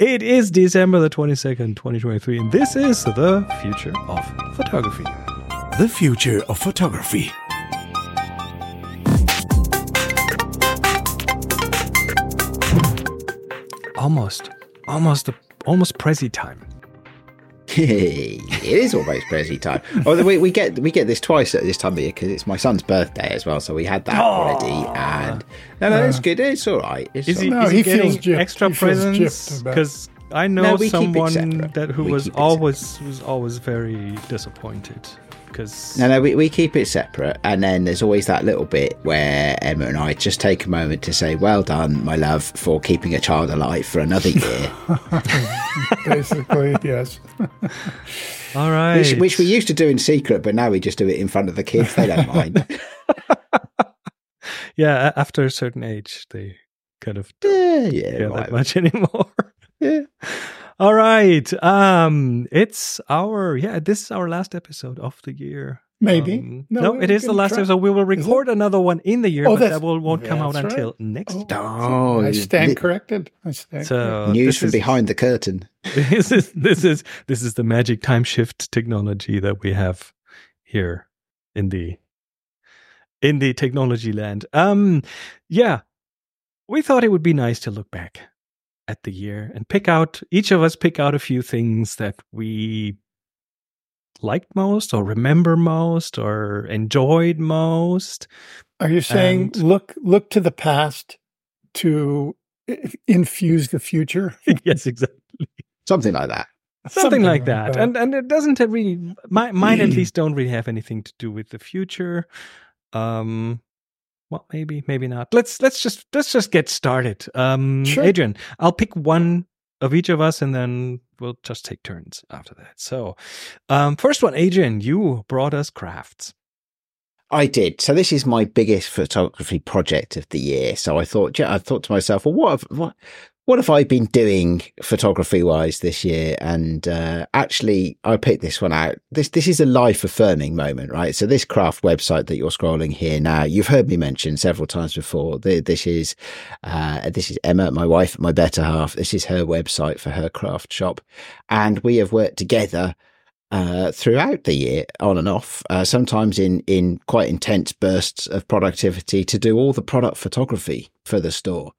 It is December the 22nd, 2023, and this is the future of photography. The future of photography. Almost, almost, almost Prezi time. Hey, it is almost Prezi time. Oh, we, we get we get this twice at this time of year because it's my son's birthday as well. So we had that already, and no, no, it's good. It's all right. It's Is he, all No, is he, he feels getting gypped. extra He presents? Because I know No, we keep it someone that who We was keep it always was always very disappointed because No, no, we, we keep it separate. And then there's always that little bit where Emma and I just take a moment to say, Well done, my love, for keeping a child alive for another year. Basically, yes. all right, which, which we used to do in secret, but now we just do it in front of the kids. They don't mind. yeah, after a certain age, they kind of don't yeah, yeah, care right. that much anymore. Yeah. All right. Um, it's our yeah. This is our last episode of the year. Maybe. Um, No, no, it is the last try- episode. We will record another one in the year, Oh, but that will, won't come out right. until next. Oh, Oh, I stand thi- corrected. I stand corrected. So News from is- behind the curtain. This is this is this is the magic time shift technology that we have here in the in the technology land. Um, yeah, we thought it would be nice to look back at the year and pick out each of us pick out a few things that we liked most or remember most or enjoyed most. Are you saying and- look look to the past to infuse the future? yes, exactly. Something like that. Something, like that. And and it doesn't really my, mine at least don't really have anything to do with the future. Um well maybe, maybe not. Let's let's just let's just get started. Um Sure. Adrian, I'll pick one of each of us and then we'll just take turns after that. So um first one, Adrian, you brought us crafts. I did. So this is my biggest photography project of the year. So I thought, yeah, I thought to myself, well, what have, what, what have I been doing photography wise this year? And uh, actually, I picked this one out. This this is a life affirming moment, right? So this craft website that you're scrolling here now, you've heard me mention several times before. This is uh, this is Emma, my wife, my better half. This is her website for her craft shop, and we have worked together uh, throughout the year, on and off, uh, sometimes in in quite intense bursts of productivity to do all the product photography for the store,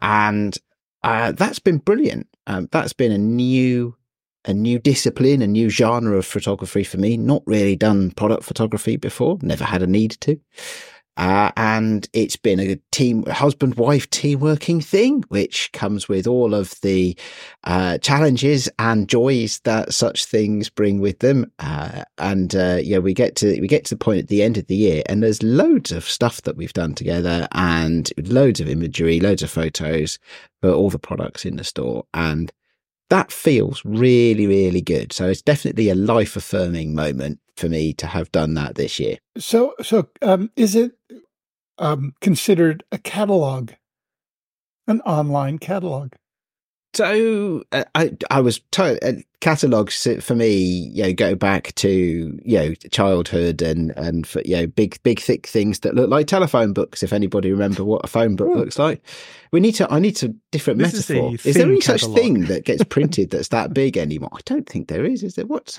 and uh, that's been brilliant. Um, that's been a new a new discipline, a new genre of photography for me. Not really done product photography before, never had a need to. Uh, and it's been a team, husband wife team working thing, which comes with all of the uh, challenges and joys that such things bring with them. Uh, and uh, yeah, we get to we get to the point at the end of the year, and there's loads of stuff that we've done together, and loads of imagery, loads of photos for all the products in the store, and that feels really, really good. So it's definitely a life affirming moment for me to have done that this year. So so um, is it um, considered a catalog, an online catalog? So uh, I I was told uh, catalogs for me, you know, go back to you know childhood and and for, you know big big thick things that look like telephone books. If anybody remember what a phone book Hmm. looks like, we need to. I need to different This is metaphor. Is, there thin any such thing that gets printed that's that big anymore? I don't think there is. Is there? What's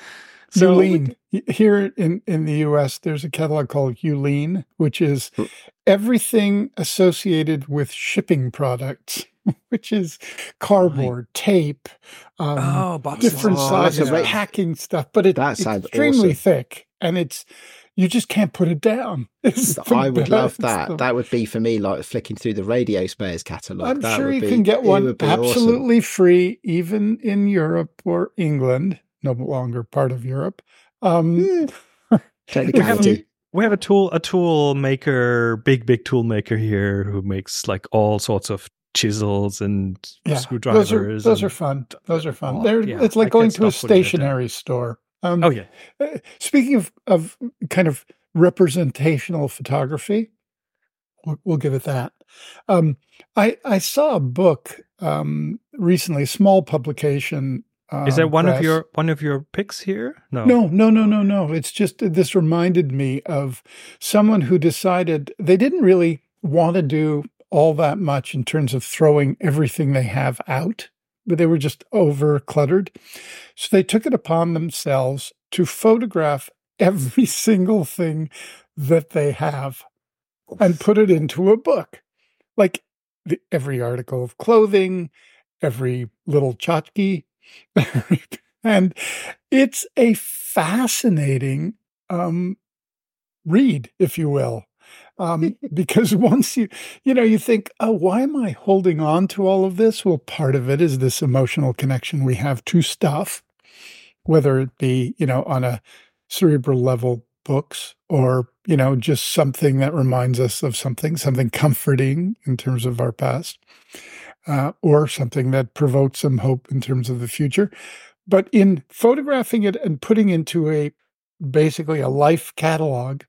So- Uline. Here in, in the US, there's a catalog called Uline, which is Hmm. everything associated with shipping products, which is cardboard, tape, um, Oh, boxes. different Oh, sizes, that's a packing stuff. But it, it's extremely awesome. thick, and it's you just can't put it down. It's I would love that. stuff. That would be for me like flicking through the radio spares catalogue. I'm That sure would you be- can get one would be awesome. absolutely free, even in Europe or England, no longer part of Europe. Um, Hmm. Technicality. we have a tool a tool maker, big big tool maker here who makes like all sorts of chisels and yeah, screwdrivers. those are those and- are fun. Those are fun. They're, yeah, it's I like going to a stop putting it down. stationery store. Um, Oh yeah. uh, Speaking of of kind of representational photography, we'll, we'll give it that. Um, I I saw a book um, recently, a small publication. Is that one of your one of your picks here? No. No, no, no, no, no. It's just this reminded me of someone who decided they didn't really want to do all that much in terms of throwing everything they have out but they were just over cluttered. So they took it upon themselves to photograph every single thing that they have and put it into a book. Like the, every article of clothing, every little tchotchke. and it's a fascinating um, read, if you will. Um, because once you, you know, you think, oh, why am I holding on to all of this? Well, part of it is this emotional connection we have to stuff, whether it be, you know, on a cerebral level, books, or, you know, just something that reminds us of something, something comforting in terms of our past, uh, or something that provokes some hope in terms of the future. But in photographing it and putting into a basically a life catalog,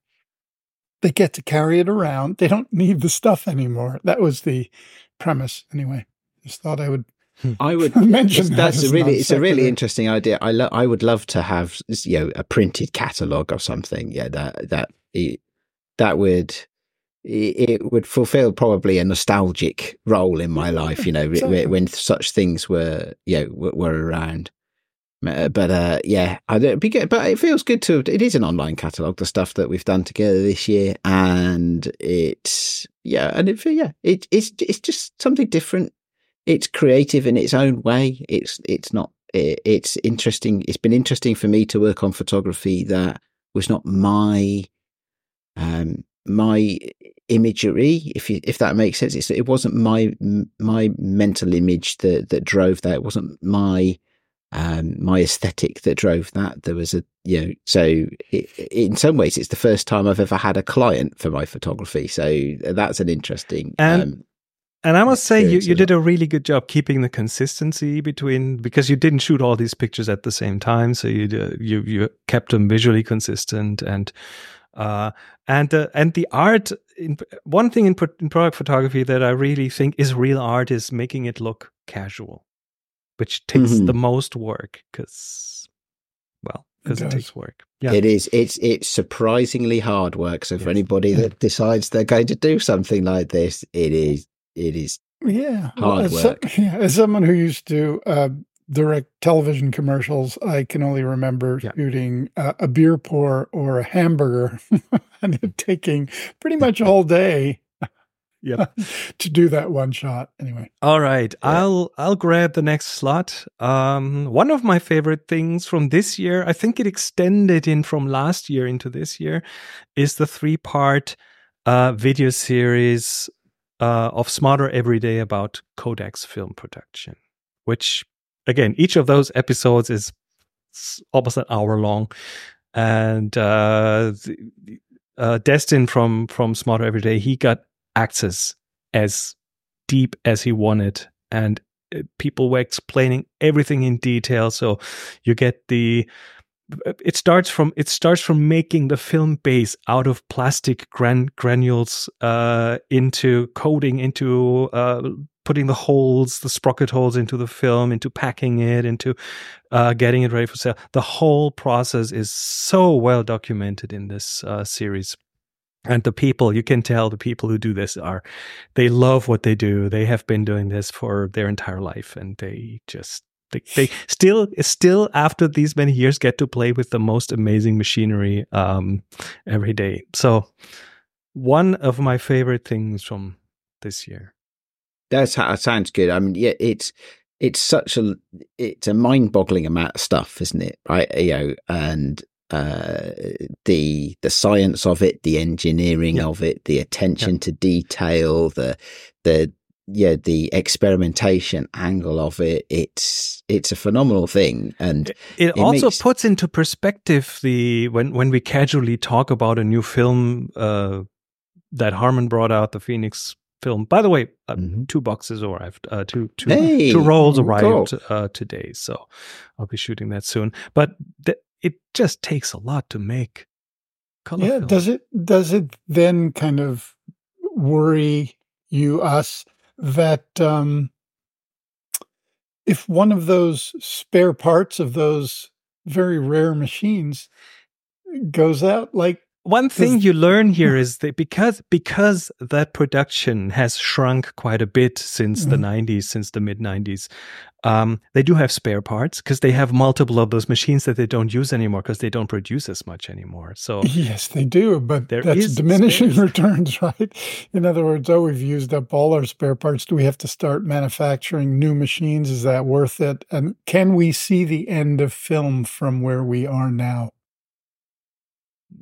they get to carry it around. They don't need the stuff anymore. That was the premise, anyway. Just thought I would. Hmm. I would mention that that's as a really it's a really interesting idea. I lo- I would love to have you know a printed catalog or something. Yeah, that that that would it would fulfill probably a nostalgic role in my life. You know, exactly. when such things were you know were, were around. Uh, But uh, yeah, I don't be good. But it feels good to. It is an online catalog, the stuff that we've done together this year, and it's yeah, and it yeah, it, it's it's just something different. It's creative in its own way. It's it's not. It, it's interesting. It's been interesting for me to work on photography that was not my um my imagery if you, if that makes sense it's, it wasn't my my mental image that that drove that it wasn't my um, my aesthetic that drove that. There was a, you know, so it, in some ways, it's the first time I've ever had a client for my photography. So that's an interesting. And- um, And I must say, you, you did a really good job keeping the consistency between because you didn't shoot all these pictures at the same time, so you uh, you you kept them visually consistent and uh, and uh, and the art. In, one thing in, in product photography that I really think is real art is making it look casual, which takes Mhm. the most work because, well, because it, does. takes work. Yeah. It is. It's it's surprisingly hard work. So for Yes. anybody that decides they're going to do something like this, it is. It is. Yeah. Hard as, so- work. yeah, as someone who used to uh, direct television commercials, I can only remember Yeah. shooting uh, a beer pour or a hamburger and it taking pretty much all day Yep. to do that one shot. Anyway. All right, Yeah. I'll I'll grab the next slot. Um, one of my favorite things from this year, I think it extended in from last year into this year, is the three part uh, video series uh, of Smarter Every Day about Kodak's film production. Which, again, each of those episodes is almost an hour long, and uh, the- uh, Destin from from Smarter Every Day, he got access as deep as he wanted. And uh, people were explaining everything in detail. So you get the it starts from it starts from making the film base out of plastic gran- granules uh, into coating into uh, putting the holes the sprocket holes into the film into packing it into uh, getting it ready for sale. The whole process is so well documented in this uh, series and the people you can tell the people who do this are they love what they do they have been doing this for their entire life and they just they, they still still after these many years get to play with the most amazing machinery um every day so one of my favorite things from this year that sounds good. I mean, yeah, it's it's such a it's a mind boggling amount of stuff, isn't it? Right? You know, and uh the the science of it the engineering Yeah. of it the attention to detail the the yeah the experimentation angle of it it's it's a phenomenal thing and it, It also makes- puts into perspective the when when we casually talk about a new film uh that Harman brought out the phoenix film by the way uh, Mhm. two boxes arrived uh two two hey two rolls cool. arrived uh, today, so I'll be shooting that soon. But th- it just takes a lot to make color Yeah. film. Does it does it then kind of worry you us that um if one of those spare parts of those very rare machines goes out, like one thing you learn here is that because because that production has shrunk quite a bit since mm-hmm. the 90s since the mid 90s um, they do have spare parts because they have multiple of those machines that they don't use anymore because they don't produce as much anymore. So yes, they do, but there that's diminishing space. returns, right? In other words, oh, we've used up all our spare parts. Do we have to start manufacturing new machines? Is that worth it? And can we see the end of film from where we are now?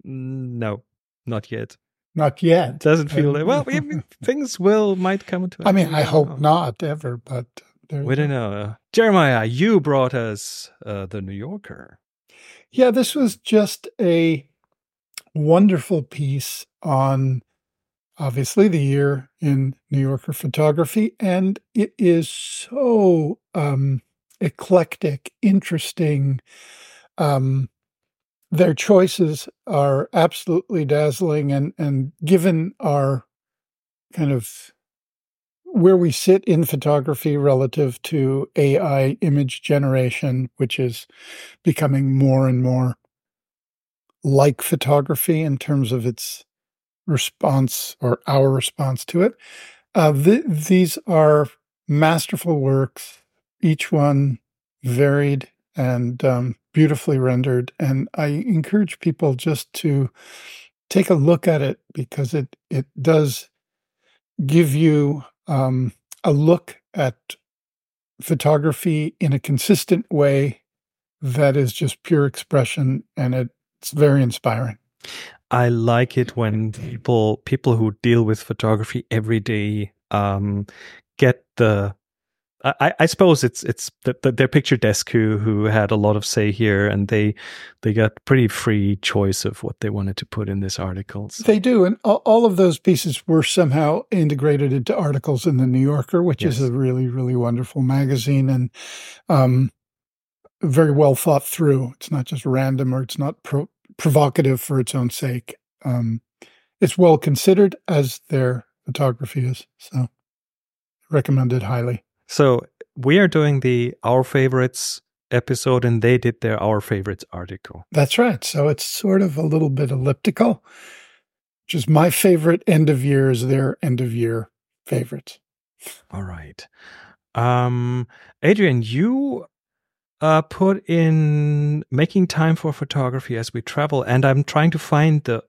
No, not yet. Not yet. Doesn't feel like, well, things will might come to. I mean, I hope not ever, but there, we don't know. Uh, Jeremiah, you brought us uh, the New Yorker. Yeah, this was just a wonderful piece on obviously the year in New Yorker photography, and it is so um, eclectic, interesting. Um, their choices are absolutely dazzling, and and given our kind of where we sit in photography relative to AI image generation, which is becoming more and more like photography in terms of its response or our response to it. Uh, th- these are masterful works, each one varied and um, beautifully rendered. And I encourage people just to take a look at it because it it does give you um, a look at photography in a consistent way that is just pure expression and it's very inspiring. I like it when people people who deal with photography every day um, get the I, I suppose it's it's the, the, their picture desk who who had a lot of say here, and they they got pretty free choice of what they wanted to put in this article. So. They do, and all of those pieces were somehow integrated into articles in the New Yorker, which yes. is a really really wonderful magazine and um, very well thought through. It's not just random or it's not pro- provocative for its own sake. Um, it's well considered as their photography is. So recommended highly. So we are doing the Our Favorites episode and they did their Our Favorites article. That's right. So it's sort of a little bit elliptical, which is my favorite end of year is their end of year favorites. All right. Um, Adrian, you uh, put in making time for photography as we travel, and I'm trying to find the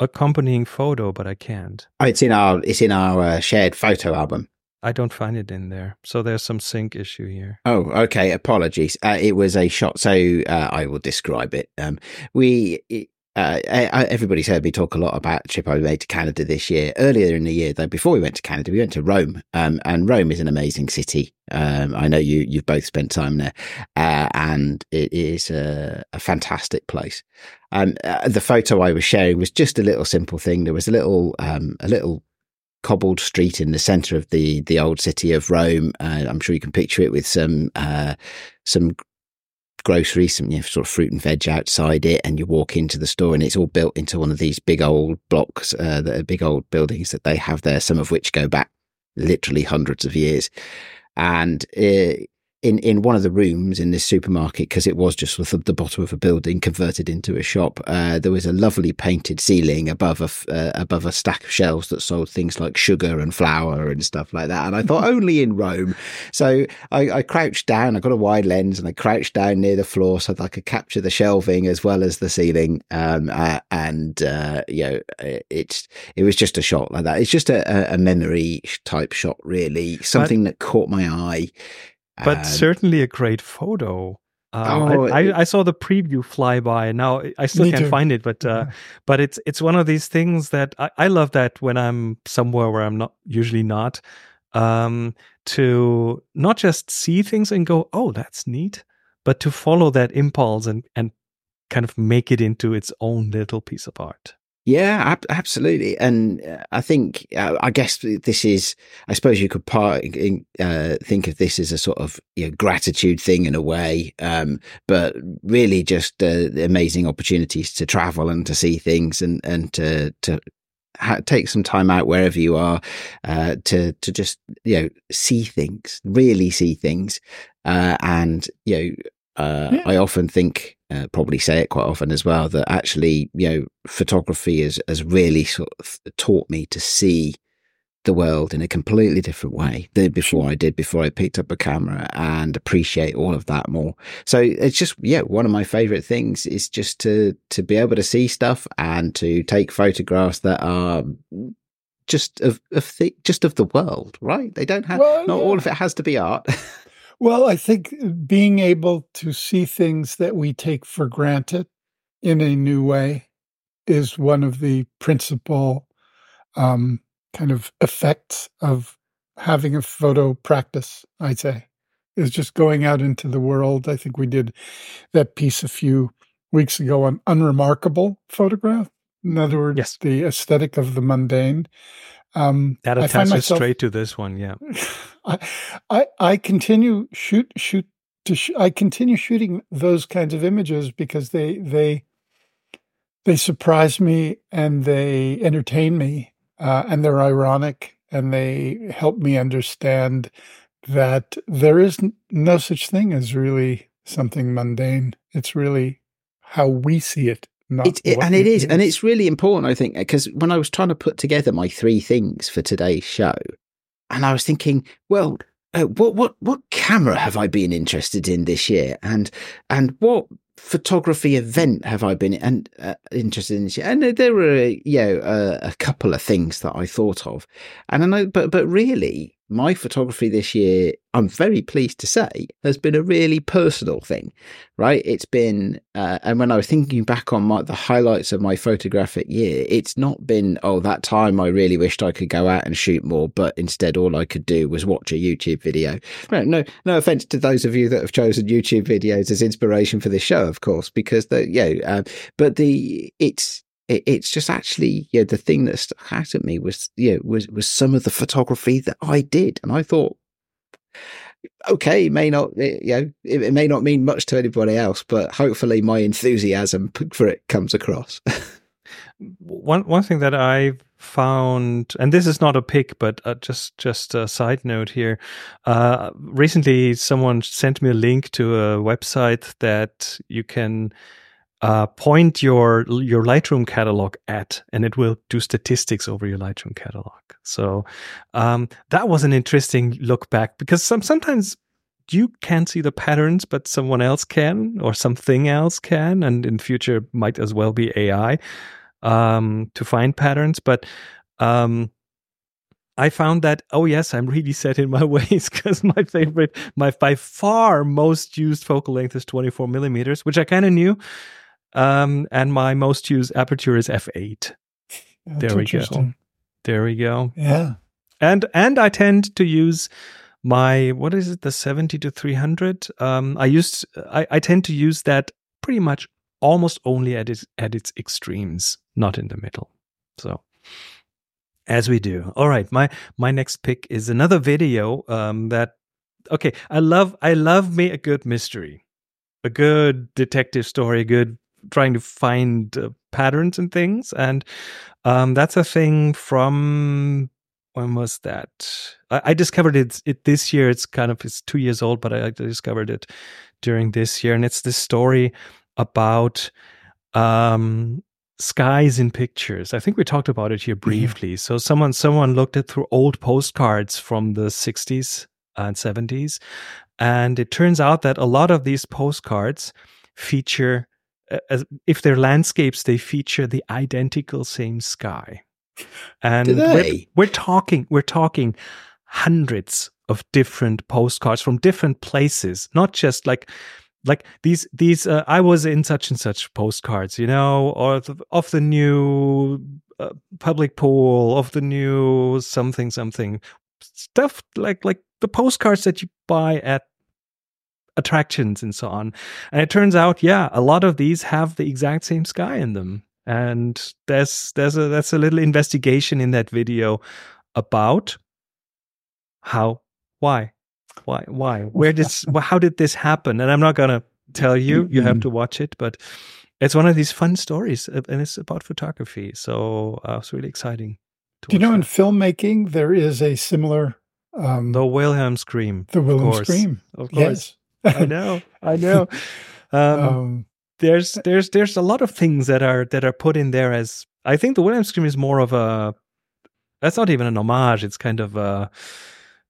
accompanying photo, but I can't. Oh, it's in our it's in our uh, shared photo album. I don't find it in there. So there's some sync issue here. Oh, okay. Apologies. Uh, it was a shot. So uh, I will describe it. Um, we. Uh, everybody's heard me talk a lot about the trip I made to Canada this year. Earlier in the year, though, before we went to Canada, we went to Rome, um, and Rome is an amazing city. Um, I know you you've both spent time there, uh, and it is a, a fantastic place. Um, uh, the photo I was sharing was just a little simple thing. There was a little um, a little cobbled street in the center of the the old city of Rome. Uh, I'm sure you can picture it with some uh, some groceries, some you know, sort of fruit and veg outside it, and you walk into the store, and it's all built into one of these big old blocks, uh, that are big old buildings that they have there, some of which go back literally hundreds of years. And uh, in in one of the rooms in this supermarket because it was just the, the bottom of a building converted into a shop. Uh, there was a lovely painted ceiling above a uh, above a stack of shelves that sold things like sugar and flour and stuff like that. And I thought only in Rome. So I, I, crouched down. I got a wide lens and I crouched down near the floor so that I could capture the shelving as well as the ceiling. Um, uh, and uh, you know, it's it was just a shot like that. It's just a, a memory type shot, really. Something that caught my eye but and certainly a great photo. Uh, oh, I, I, I, saw the preview fly by. Now I still can't too. find it, but uh, but it's it's one of these things that I, I, love that when I'm somewhere where I'm not usually not, um, to not just see things and go, oh, that's neat, but to follow that impulse and and kind of make it into its own little piece of art. Yeah, ab- absolutely. And uh, I think, uh, I guess this is, I suppose you could part, uh, think of this as a sort of you know, gratitude thing in a way, um, but really just uh, amazing opportunities to travel and to see things and, and to, to ha- take some time out wherever you are, uh, to, to just, you know, see things, really see things. Uh, and, you know, yeah. I often think, uh, probably say it quite often as well that actually, you know, photography has, has really sort of taught me to see the world in a completely different way than before I did before I picked up a camera and appreciate all of that more. So it's just yeah, one of my favorite things is just to to be able to see stuff and to take photographs that are just of of the, just of the world, right? They don't have well, not yeah. all of it has to be art. well, I think being able to see things that we take for granted in a new way is one of the principal um, kind of effects of having a photo practice, I'd say, is just going out into the world. I think we did that piece a few weeks ago on unremarkable photograph. In other words, yes. the aesthetic of the mundane. Um, that attaches myself, straight to this one, yeah. I, I, I continue shoot shoot to sh- I continue shooting those kinds of images because they they they surprise me and they entertain me uh, and they're ironic and they help me understand that there is no such thing as really something mundane. It's really how we see it. Not it, and it is, is, and it's really important, I think, because when I was trying to put together my three things for today's show, and I was thinking, well, uh, what what what camera have I been interested in this year, and and what photography event have I been and uh, interested in? And there were, you know, uh, a couple of things that I thought of, and I know, but but really, my photography this year, I'm very pleased to say, has been a really personal thing, right? It's been, uh, and when I was thinking back on my, the highlights of my photographic year, it's not been, oh, that time I really wished I could go out and shoot more, but instead all I could do was watch a YouTube video. No, no, no offense to those of you that have chosen YouTube videos as inspiration for this show, of course, because the, yeah, uh, but the, it's, it, it's just actually yeah the thing that stuck out at me was yeah was was some of the photography that I did, and I thought, okay, may not it, you know it, it may not mean much to anybody else, but hopefully my enthusiasm for it comes across. one one thing that I found, and this is not a pick, but uh, just just a side note here. Uh, recently, someone sent me a link to a website that you can uh, point your your Lightroom catalog at, and it will do statistics over your Lightroom catalog. So um, that was an interesting look back because some sometimes you can't see the patterns, but someone else can, or something else can, and in future might as well be AI um, to find patterns. But um, I found that oh yes, I'm really set in my ways because my favorite, my by far most used focal length is 24 millimeters, which I kind of knew. Um, and my most used aperture is f8. That's there we go. There we go. Yeah. And and I tend to use my what is it the 70 to 300 um i used i, I tend to use that pretty much almost only at its at its extremes not in the middle so as we do all right my my next pick is another video um that okay i love i love me a good mystery a good detective story a good trying to find uh, patterns and things. And um, that's a thing from when was that? I, I, discovered it, it this year. It's kind of it's two years old, but I, I discovered it during this year, and it's this story about um, skies in pictures. I think we talked about it here briefly. So someone someone looked at through old postcards from the 60s and 70s, and it turns out that a lot of these postcards feature as if they're landscapes, they feature the identical same sky. And we're, we're talking, we're talking hundreds of different postcards from different places, not just like like these these uh, i was in such and such postcards you know or the, of the new uh, public pool of the new something something stuff like like the postcards that you buy at attractions and so on. And it turns out, yeah, a lot of these have the exact same sky in them. And there's there's a that's a little investigation in that video about how why why why where did how did this happen and i'm not gonna tell you you have to watch it but it's one of these fun stories uh, and it's about photography so uh, it's really exciting do you know that. in filmmaking there is a similar um, the wilhelm scream the wilhelm scream of course yes I know. I know. Um, um, there's there's there's a lot of things that are that are put in there as I think the Wilhelm scream is more of a that's not even an homage. It's kind of a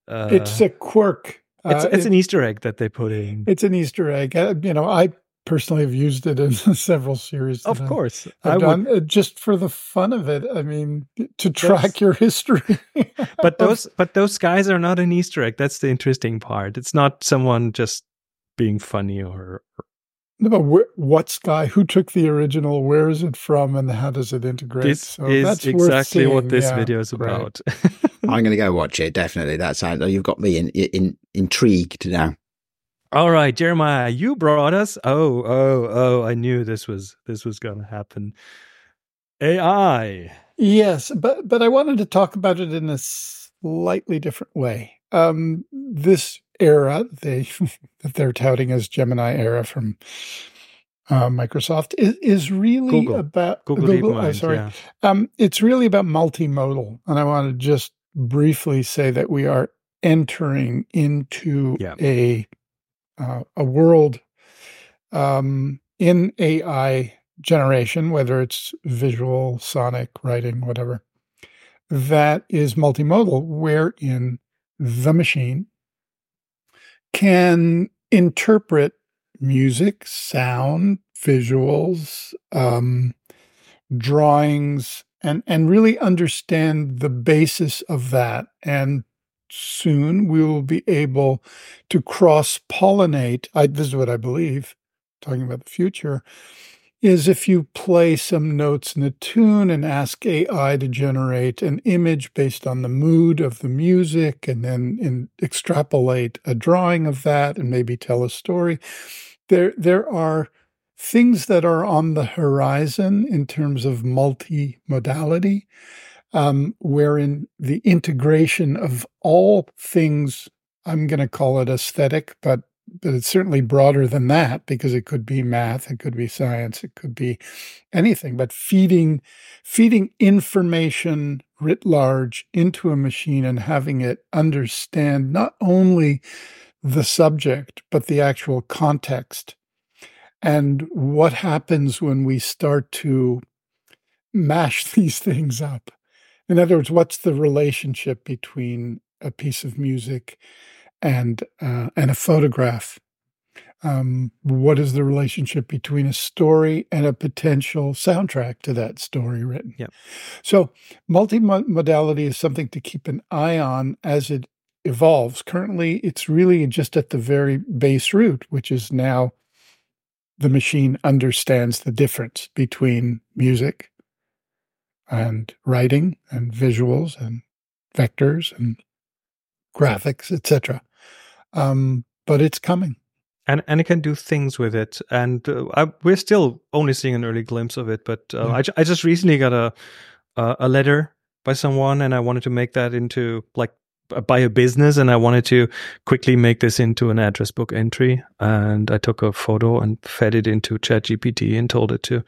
uh, it's a quirk. it's Uh, it's it- an Easter egg that they put in. it's an Easter egg. Uh, you know, I personally have used it in several series. Of course, I've I would. done uh, just for the fun of it. I mean, to track your history. But those but those guys are not an Easter egg. That's the interesting part. It's not someone just being funny or No, but wh- what's guy? Who took the original? Where is it from? And how does it integrate? this So is that's worth exactly what this Yeah, video is right. about. I'm going to go watch it. Definitely. That sounds. Oh, you've got me in, in intrigued now. All right, Jeremiah, you brought us. Oh, oh, oh! I knew this was this was going to happen. AI. Yes, but but I wanted to talk about it in a slightly different way. Um, this era they that they're touting as Gemini era from uh, Microsoft is, is really Google. about Google, oh, DeepMind. sorry, Yeah. um, it's really about multimodal, and I want to just briefly say that we are entering into Yeah. a uh, a world um, in AI generation, whether it's visual, sonic, writing, whatever, that is multimodal, wherein the machine can interpret music, sound, visuals, um, drawings, and and really understand the basis of that. And soon we will be able to cross pollinate. This is what I believe. Talking about the future, is if you play some notes in a tune and ask AI to generate an image based on the mood of the music, and then extrapolate a drawing of that, and maybe tell a story. There, there are things that are on the horizon in terms of multimodality, um, wherein the integration of all things, I'm going to call it aesthetic, but but it's certainly broader than that because it could be math, it could be science, it could be anything. But feeding feeding information writ large into a machine and having it understand not only the subject but the actual context and what happens when we start to mash these things up. In other words, what's the relationship between a piece of music and uh, and a photograph? Um, what is the relationship between a story and a potential soundtrack to that story written? Yep. So, multimodality is something to keep an eye on as it evolves. Currently, it's really just at the very base root, which is now the machine understands the difference between music and writing and visuals and vectors and graphics, etc. Um, but it's coming. and and it can do things with it. And uh, I, we're still only seeing an early glimpse of it. But uh, Yeah. I, I just recently got a a a letter by someone, and I wanted to make that into like by a business, and I wanted to quickly make this into an address book entry. And I took a photo and fed it into ChatGPT and told it to.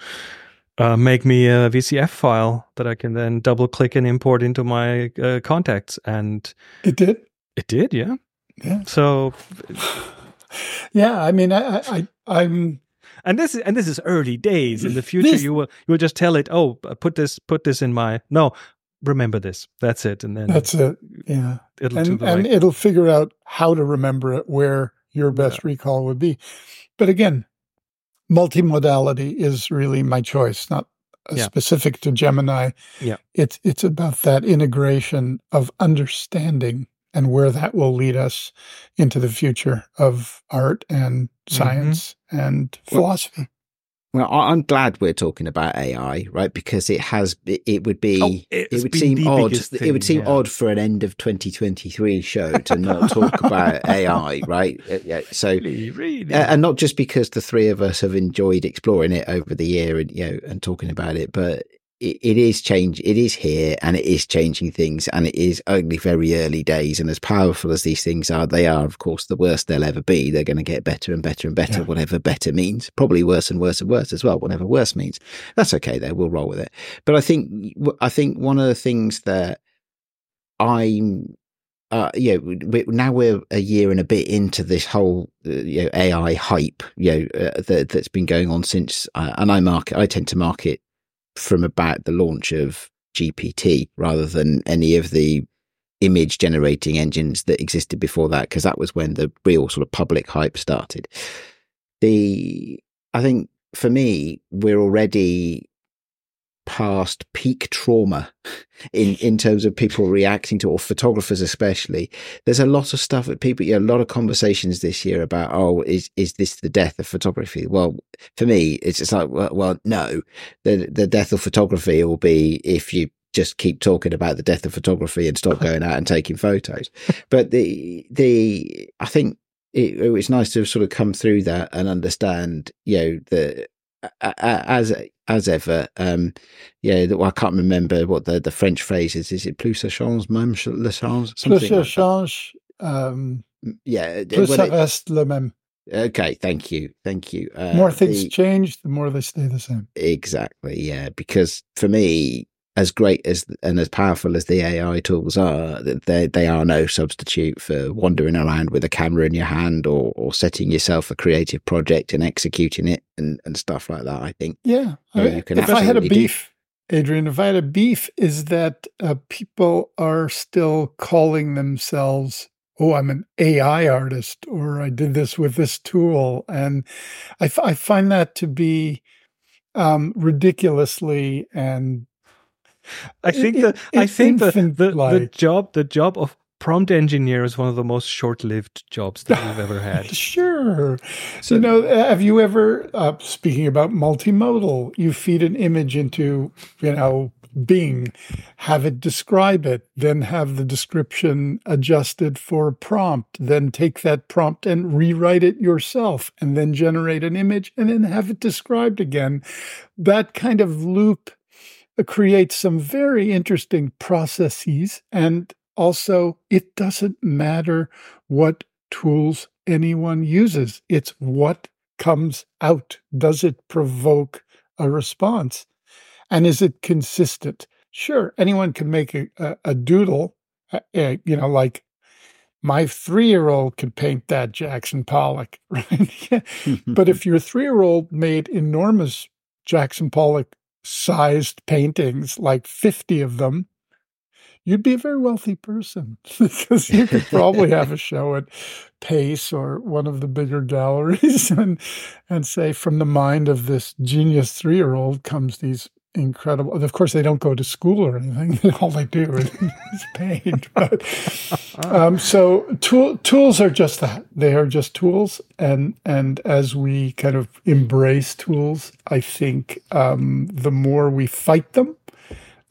Uh, make me a VCF file that I can then double click and import into my uh, contacts, and It did. it did, yeah. Yeah. So Yeah. I mean, I, I, I I'm and this is and this is early days in the future This- you will you will just tell it oh uh, put this put this in my no remember this that's it and then that's it. Yeah. it'll and and right it'll figure out how to remember it where your best recall would be but again multimodality is really my choice not uh, Yeah. specific to gemini Yeah. it's it's about that integration of understanding and where that will lead us into the future of art and Mm-hmm. science and philosophy Well, I- I'm glad we're talking about AI, right? Because it has, it, it would be, Oh, it would seem odd. biggest It would seem yeah. odd for an end of 2023 show to not talk about AI, right? Uh, Yeah. So, really really and not just because the three of us have enjoyed exploring it over the year and you know and talking about it, but it, it is change. It is here, and it is changing things, and it is only very early days. And as powerful as these things are, they are, of course, the worst they'll ever be. They're going to get better and better and better, Yeah. whatever better means. Probably worse and worse and worse as well, whatever worse means. That's okay, though. We'll roll with it. But I think I think one of the things that I'm uh, you know, we, now we're a year and a bit into this whole uh, you know, AI hype, you know, uh, that, that's been going on since. Uh, and I market, I tend to market from about the launch of GPT rather than any of the image generating engines that existed before that, because that was when the real sort of public hype started. The I think for me, we're already past peak trauma in in terms of people reacting to or photographers especially there's a lot of stuff that people you know, a lot of conversations this year about oh is is this the death of photography? Well for me it's just like well, well no. The the death of photography will be if you just keep talking about the death of photography and stop going out and taking photos. But the the i think it, it's nice to sort of come through that and understand you know the as as ever, um, yeah, I can't remember what the, the French phrase is. Is it plus ça change, même le change? Plus ça like change. Um, yeah. Plus ça reste le même. Okay, thank you, thank you. Uh, more things the, change, the more they stay the same. Exactly, yeah. Because for me, as great as and as powerful as the AI tools are, they they are no substitute for wandering around with a camera in your hand or or setting yourself a creative project and executing it and, and stuff like that. I think. Yeah, I mean, if I had a beef, do. Adrian, if I had a beef, is that uh, people are still calling themselves. Oh, I'm an AI artist, or I did this with this tool, and I, f- I find that to be um, ridiculously and I think the I think the, the, the job the job of prompt engineer is one of the most short-lived jobs that we've ever had. sure. So, you know, have you ever uh, speaking about multimodal? You feed an image into, you know, Bing, have it describe it, then have the description adjusted for a prompt, then take that prompt and rewrite it yourself, and then generate an image and then have it described again. That kind of loop creates some very interesting processes. And also, it doesn't matter what tools anyone uses, it's what comes out. Does it provoke a response? And is it consistent? Sure, anyone can make a, a, a doodle, uh, uh, you know, like my three year old could paint that Jackson Pollock, right? but if your three year old made enormous Jackson Pollock sized paintings, like 50 of them, you'd be a very wealthy person because you could probably have a show at Pace or one of the bigger galleries and and say from the mind of this genius three year old comes these incredible. Of course, they don't go to school or anything. All they do is paint. But um, so tool, tools are just that. They are just tools, and and as we kind of embrace tools, I think um, the more we fight them,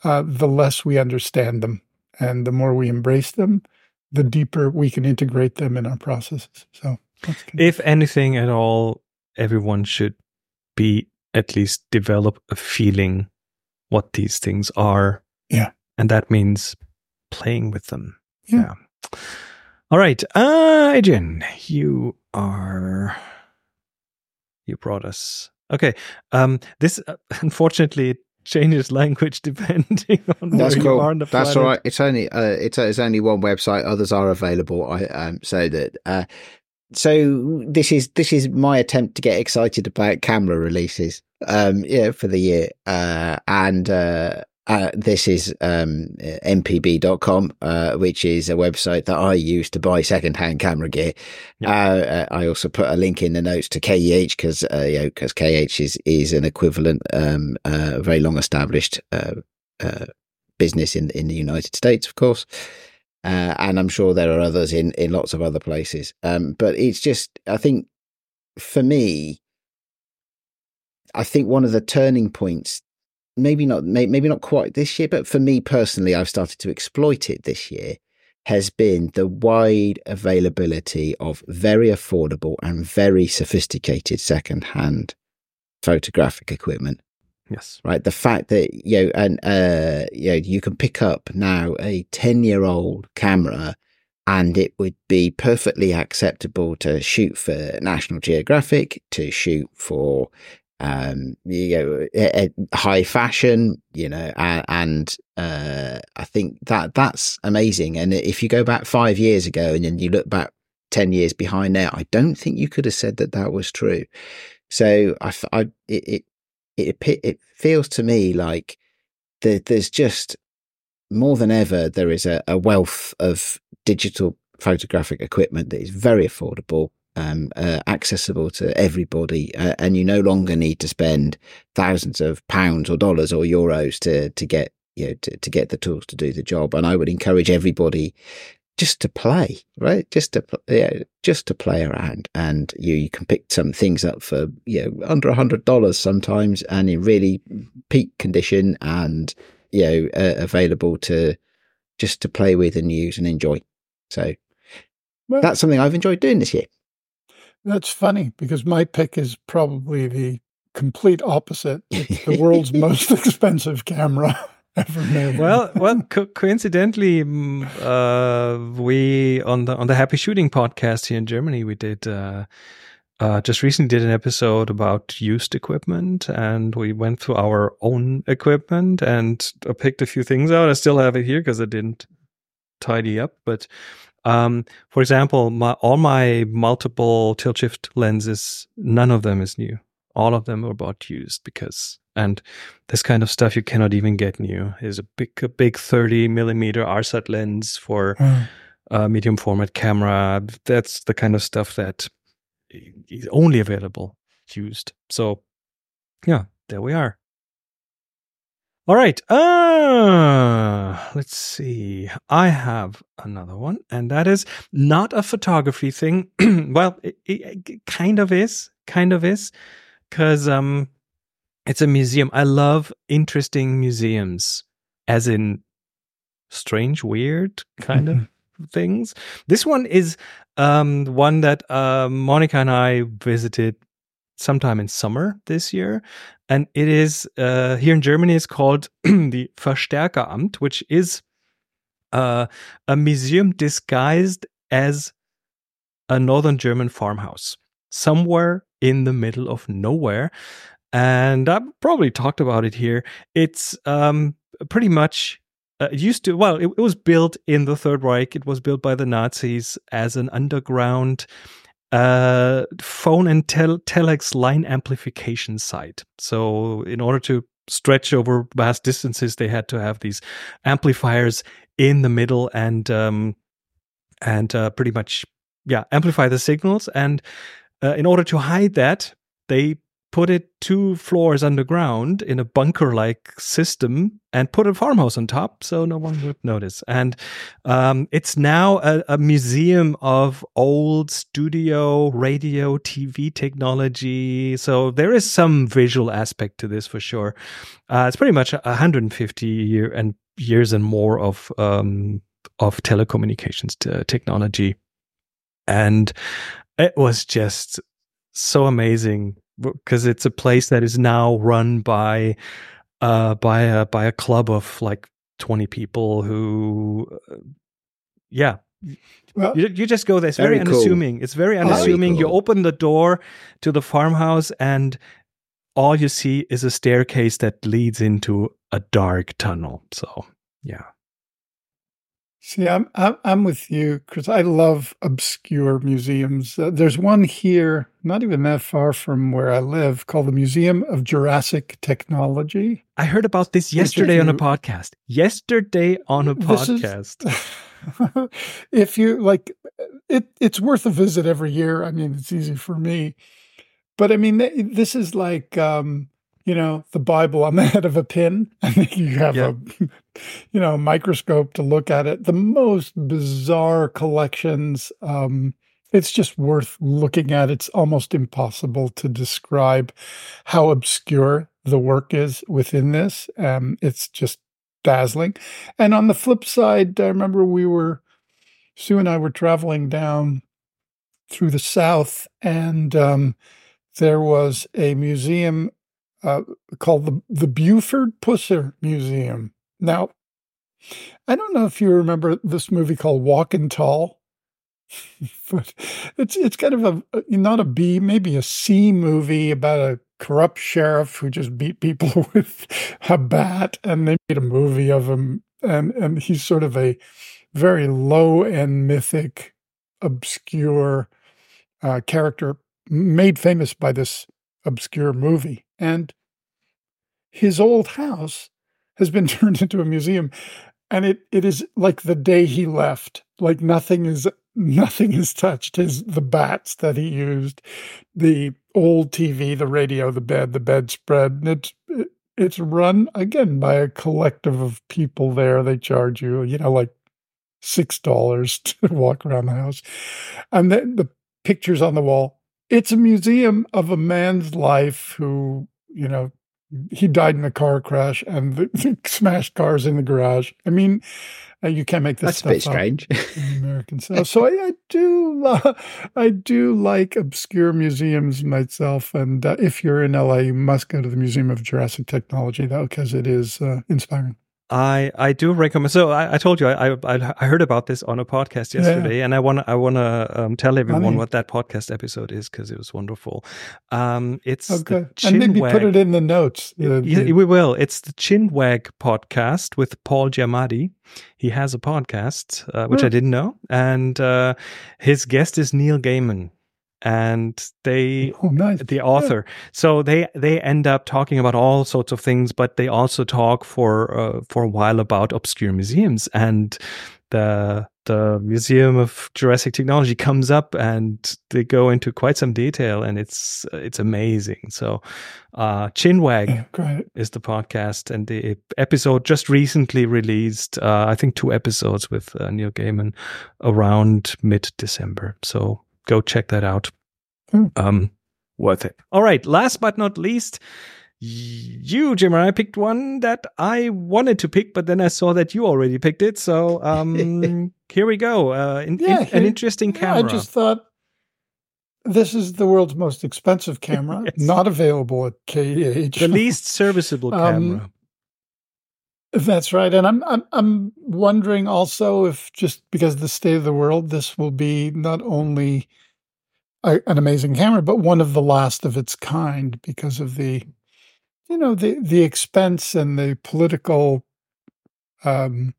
uh, the less we understand them, and the more we embrace them, the deeper we can integrate them in our processes. So, if anything at all, everyone should be at least develop a feeling what these things are. Yeah. And that means playing with them. Yeah. yeah. All right. Uh, Adrian, you are, you brought us. Okay. Um, this, uh, unfortunately, changes language depending on That's where cool. you are on the That's planet. all right. It's only uh, it's, it's only one website. Others are available. I um, so that uh, so this is this is my attempt to get excited about camera releases um yeah for the year. Uh and uh, uh this is um mpb.com uh which is a website that I use to buy secondhand camera gear. Uh, uh, I also put a link in the notes to KEH because uh you know because KEH is is an equivalent um uh very long established uh, uh business in in the United States of course. Uh, and I'm sure there are others in in lots of other places. Um, but it's just, I think, for me, I think one of the turning points, maybe not, maybe not quite this year, but for me personally, I've started to exploit it this year. Has been the wide availability of very affordable and very sophisticated second-hand photographic equipment. Yes. Right. The fact that you know, and uh, you know, you can pick up now a ten-year-old camera, and it would be perfectly acceptable to shoot for National Geographic, to shoot for um, you know, high fashion, you know, and, uh, I think that that's amazing. And if you go back five years ago and then you look back 10 years behind now, I don't think you could have said that that was true. So I, I it, it, it, it feels to me like there, there's just more than ever, there is a, a wealth of digital photographic equipment that is very affordable um, uh, accessible to everybody, uh, and you no longer need to spend thousands of pounds or dollars or euros to to get you know to, to get the tools to do the job. And I would encourage everybody just to play, right? Just to yeah, just to play around, and you you can pick some things up for you know under a hundred dollars sometimes, and in really peak condition, and you know uh, available to just to play with and use and enjoy. So well, that's something I've enjoyed doing this year. That's funny because my pick is probably the complete opposite. It's the world's most expensive camera ever made. Well, well, co- coincidentally, uh, we on the on the Happy Shooting podcast here in Germany, we did. Uh, uh, just recently did an episode about used equipment and we went through our own equipment and I picked a few things out. I still have it here because I didn't tidy up, but um, for example, my, all my multiple tilt shift lenses, none of them is new. All of them are bought used because, and this kind of stuff you cannot even get new. Is a big, a big 30 millimeter Arsat lens for mm. a medium format camera. That's the kind of stuff that is only available used. So, yeah, there we are. All right. Uh, let's see. I have another one, and that is not a photography thing. well, it, it, it, kind of is, kind of is, because um, it's a museum. I love interesting museums, as in strange, weird kind of things. This one is um one that uh, Monica and I visited sometime in summer this year. And it is uh, here in Germany, it's called the Verstärkeramt, which is uh, a museum disguised as a northern German farmhouse somewhere in the middle of nowhere. And I've probably talked about it here. It's um, pretty much uh, used to well it, it, was built in the third reich it was built by the nazis as an underground uh, phone and tel- telex line amplification site. So, in order to stretch over vast distances, they had to have these amplifiers in the middle and um, and uh, pretty much yeah amplify the signals. And uh, in order to hide that, they put it two floors underground in a bunker like system and put a farmhouse on top so no one would notice. And um, it's now a, a, museum of old studio radio TV technology. So there is some visual aspect to this for sure. Uh, it's pretty much 150 year and years and more of um, of telecommunications technology. And it was just so amazing because it's a place that is now run by uh by a by a club of like 20 people who uh, yeah. Well, you, you just go there. It's very, very unassuming. Cool. it's very unassuming. Cool. you open the door to the farmhouse and all you see is a staircase that leads into a dark tunnel. So yeah See, I'm I'm, I'm with you because I love obscure museums. Uh, there's one here, not even that far from where I live, called the Museum of Jurassic Technology. I heard about this yesterday on a podcast. Yesterday on a podcast. Is, if you like, it, it's worth a visit every year. I mean, it's easy for me, but I mean, this is like. Um, you know, the Bible on the head of a pin. and you have yep. a, you know, microscope to look at it. The most bizarre collections. Um, it's just worth looking at. It's almost impossible to describe how obscure the work is within this. Um, it's just dazzling. And on the flip side, I remember we were, Sue and I were traveling down through the South, and um, there was a museum uh, called the, the Buford Pusser Museum. Now, I don't know if you remember this movie called Walking Tall, but it's it's kind of a not a B, maybe a C movie about a corrupt sheriff who just beat people with a bat, and they made a movie of him, and and he's sort of a very low end mythic, obscure uh, character made famous by this obscure movie, and his old house has been turned into a museum and it it is like the day he left like nothing is nothing is touched. His the bats that he used the old tv the radio the bed the bedspread it's it, it's run again by a collective of people there. They charge you you know like six dollars to walk around the house. And then the pictures on the wall it's a museum of a man's life who you know he died in a car crash and the, smashed cars in the garage. I mean, uh, you can't make this That's a bit strange. American South. So I, I do, lo- I do like obscure museums myself. And uh, if you're in LA, you must go to the Museum of Jurassic Technology, though, because it is uh, inspiring. I I do recommend. So I, I told you I, I, I heard about this on a podcast yesterday, yeah. and I want I want to um, tell everyone Funny. what that podcast episode is because it was wonderful. Um, it's okay, and maybe put it in the notes. Yeah, we will. It's the Chinwag podcast with Paul Giamatti. He has a podcast uh, which I didn't know, and uh, his guest is Neil Gaiman and they oh, nice. the author. Yeah. so they they end up talking about all sorts of things but they also talk for uh, for a while about obscure museums. And the the museum of jurassic technology comes up and they go into quite some detail and it's it's amazing. So uh chinwag is the podcast and the episode just recently released uh, i think two episodes with uh, neil gaiman around mid december so go check that out. Mm. Um, worth it. All right. Last but not least, you, Jim, I picked one that I wanted to pick, but then I saw that you already picked it. So um, here we go. Uh, in, yeah, in, an interesting camera. I just thought this is the world's most expensive camera, yes. not available at KEH. The least serviceable um, camera. That's right, and I'm I'm I'm wondering also if just because the state of the world, this will be not only a, an amazing camera, but one of the last of its kind because of the, you know, the the expense and the political um,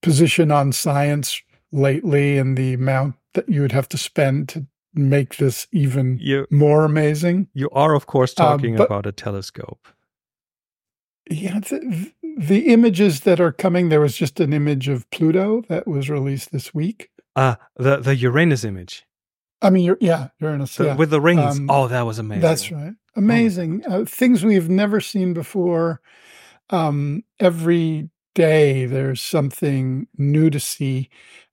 position on science lately, and the amount that you would have to spend to make this even you, more amazing. You are, of course, uh, talking but, about a telescope. Yeah, the images that are coming, there was just an image of Pluto that was released this week. Uh, the the Uranus image. I mean, yeah, Uranus, the, yeah. with the rings. Um, oh, that was amazing. That's right, amazing. Oh uh, things we've never seen before. Um, every day there's something new to see,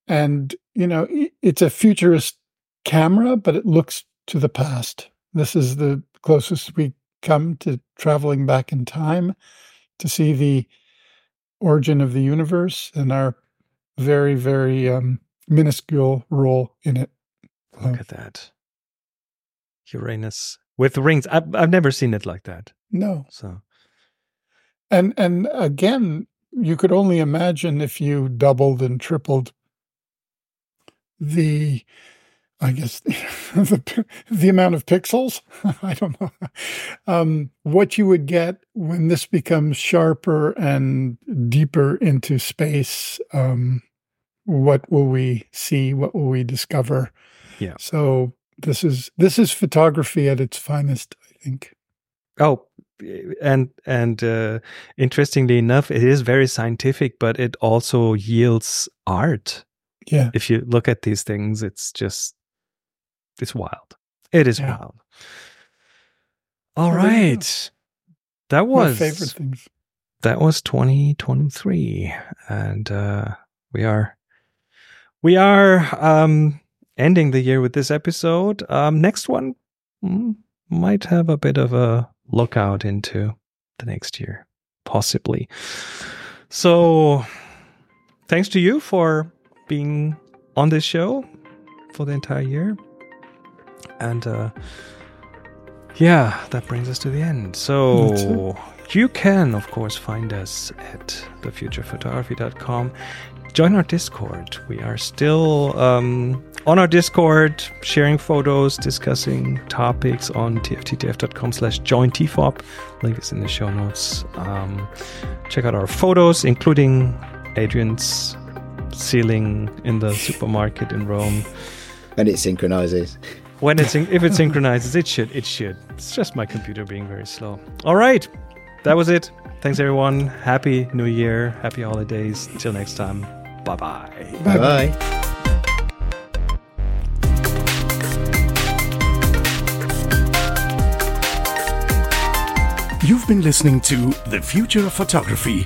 and you know, it's a futurist camera, but it looks to the past. This is the closest we come to traveling back in time to see the origin of the universe and our very, very um, minuscule role in it. Look at that. Uranus with rings. I've, I've never seen it like that. No. So, and and again, you could only imagine if you doubled and tripled the I guess the the amount of pixels. I don't know um, what you would get when this becomes sharper and deeper into space. Um, what will we see? What will we discover? Yeah. So this is this is photography at its finest. I think. Oh, and and uh, interestingly enough, it is very scientific, but it also yields art. Yeah. If you look at these things, it's just it's wild. It is yeah. wild. All oh, right. That was My favorite things. That was 2023 and uh we are we are um ending the year with this episode. Um next one mm, might have a bit of a lookout into the next year possibly. So thanks to you for being on this show for the entire year. And uh, yeah, that brings us to the end. So you can, of course, find us at thefuturephotography.com. Join our Discord. We are still um, on our Discord, sharing photos, discussing topics on tfttf.com slash join tfop. Link is in the show notes. Um, check out our photos, including Adrian's ceiling in the supermarket in Rome. And it synchronizes. When it's if it synchronizes, it should. It should. It's just my computer being very slow. All right, that was it. Thanks everyone. Happy New Year. Happy holidays. Till next time. Bye bye. Bye bye. You've been listening to The Future of Photography.